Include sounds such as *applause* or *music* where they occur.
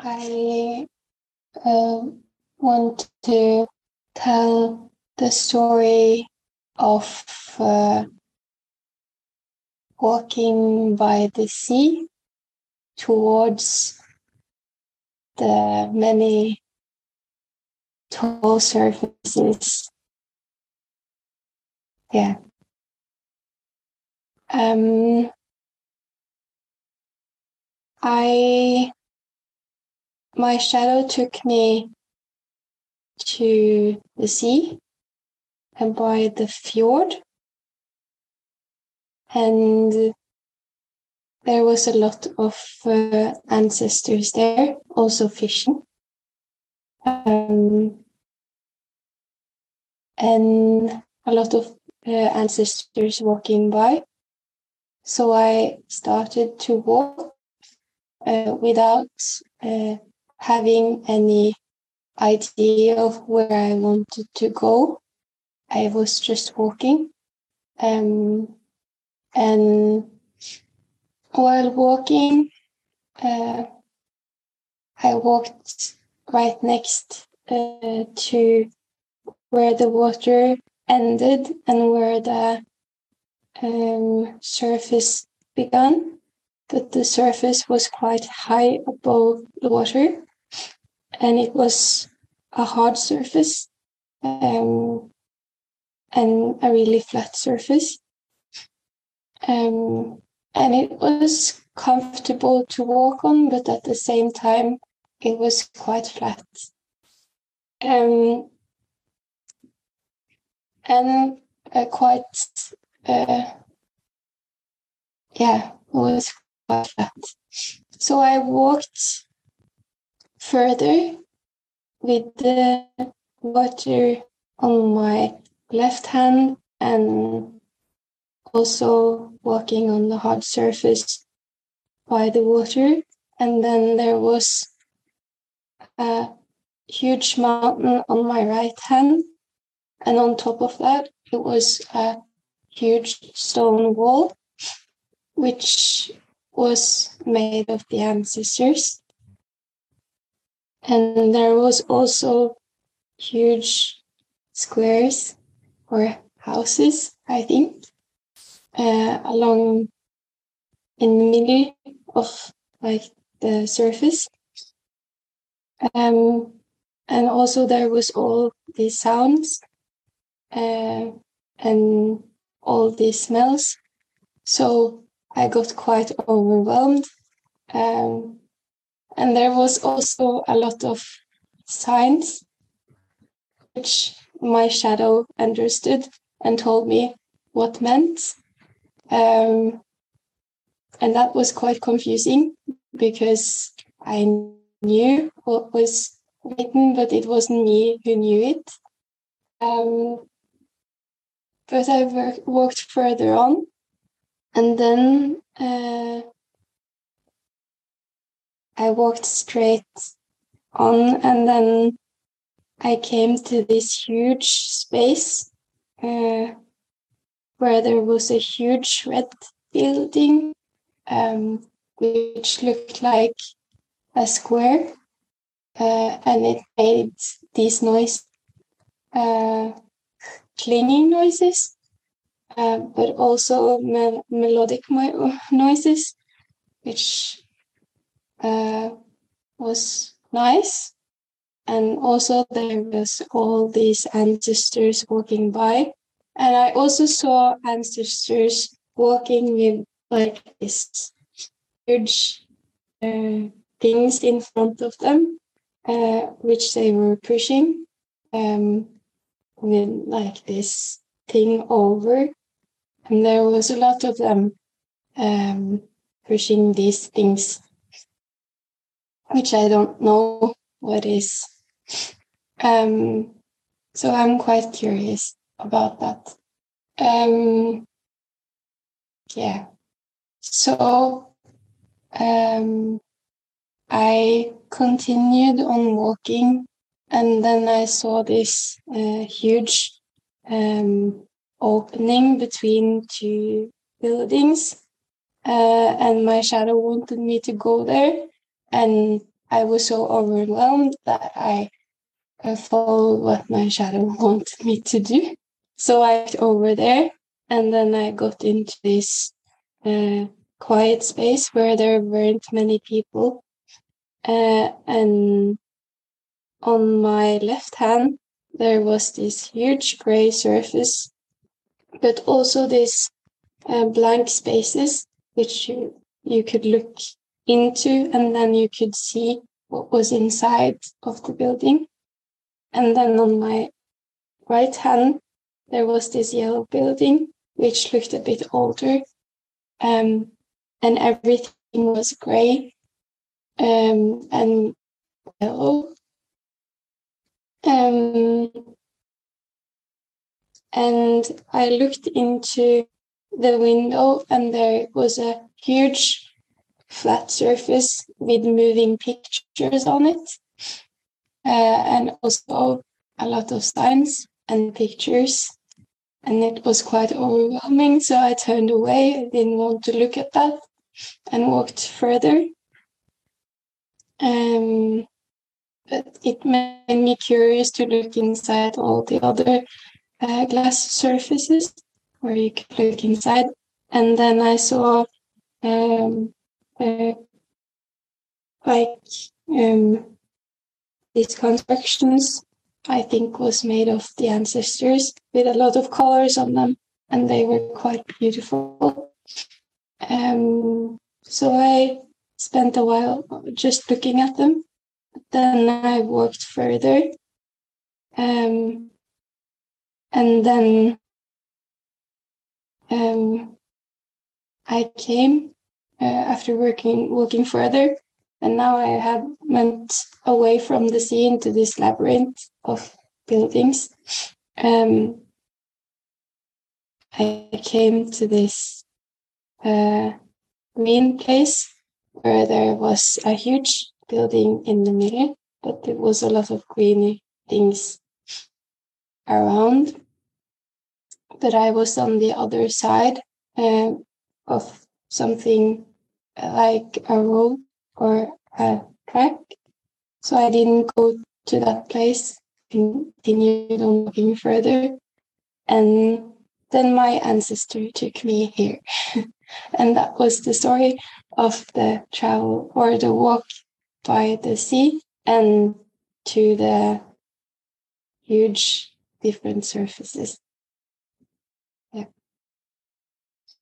I uh, want to tell the story of uh, walking by the sea towards the many tall surfaces. Yeah. Um, I my shadow took me to the sea and by the fjord. And there was a lot of uh, ancestors there also fishing. Um, and a lot of uh, ancestors walking by. So i started to walk uh, without uh, having any idea of where I wanted to go. I was just walking. Um, and while walking, uh, I walked right next uh, to where the water ended and where the um, surface began. But the surface was quite high above the water and it was a hard surface um, and a really flat surface. Um, and it was comfortable to walk on, but at the same time, it was quite flat. Um, and uh, quite, uh, yeah, it was quite flat. So I walked further with the water on my left hand and also walking on the hard surface by the water. And then there was a huge mountain on my right hand. And on top of that, it was a huge stone wall, which was made of the ancestors. And there was also huge squares or houses, I think, uh, along in the middle of like the surface. Um, and also there was all these sounds uh, and all these smells. So I got quite overwhelmed. Um, and there was also a lot of signs which my shadow understood and told me what meant. Um, and that was quite confusing because I knew what was written, but it wasn't me who knew it. Um, but I walked further on, and then uh, I walked straight on and then I came to this huge space uh, where there was a huge red building um, which looked like a square uh, and it made these noise uh, clinging noises uh, but also me melodic *laughs* noises which uh, was nice. And also there was all these ancestors walking by. And I also saw ancestors walking with like this huge uh, things in front of them, uh, which they were pushing um, with like this thing over. And there was a lot of them um, pushing these things which I don't know what is. Um, so I'm quite curious about that. Um, yeah. So um, I continued on walking, and then I saw this uh, huge um, opening between two buildings, uh, and my shadow wanted me to go there and I was so overwhelmed that I uh, followed what my shadow *laughs* wanted me to do. So I went over there and then I got into this uh, quiet space where there weren't many people. Uh, and on my left hand, there was this huge gray surface, but also these uh, blank spaces which you, you could look into, and then you could see what was inside of the building. And then on my right hand, there was this yellow building, which looked a bit older. Um, and everything was gray um, and yellow. Um, and I looked into the window, and there was a huge flat surface with moving pictures on it, uh, and also a lot of signs and pictures. And it was quite overwhelming, so I turned away. I didn't want to look at that and walked further. Um, but it made me curious to look inside all the other uh, glass surfaces where you could look inside. And then I saw um, uh, like um, these constructions, I think was made of the ancestors with a lot of colors on them, and they were quite beautiful. Um, so I spent a while just looking at them. Then I walked further. Um, and then um, I came uh, after working walking further, and now I have went away from the sea into this labyrinth of buildings. Um, I came to this uh, green place where there was a huge building in the middle, but there was a lot of green things around. But I was on the other side uh, of something like a road or a track. So I didn't go to that place, and continued on walking further. And then my ancestor took me here. *laughs* and that was the story of the travel or the walk by the sea and to the huge different surfaces.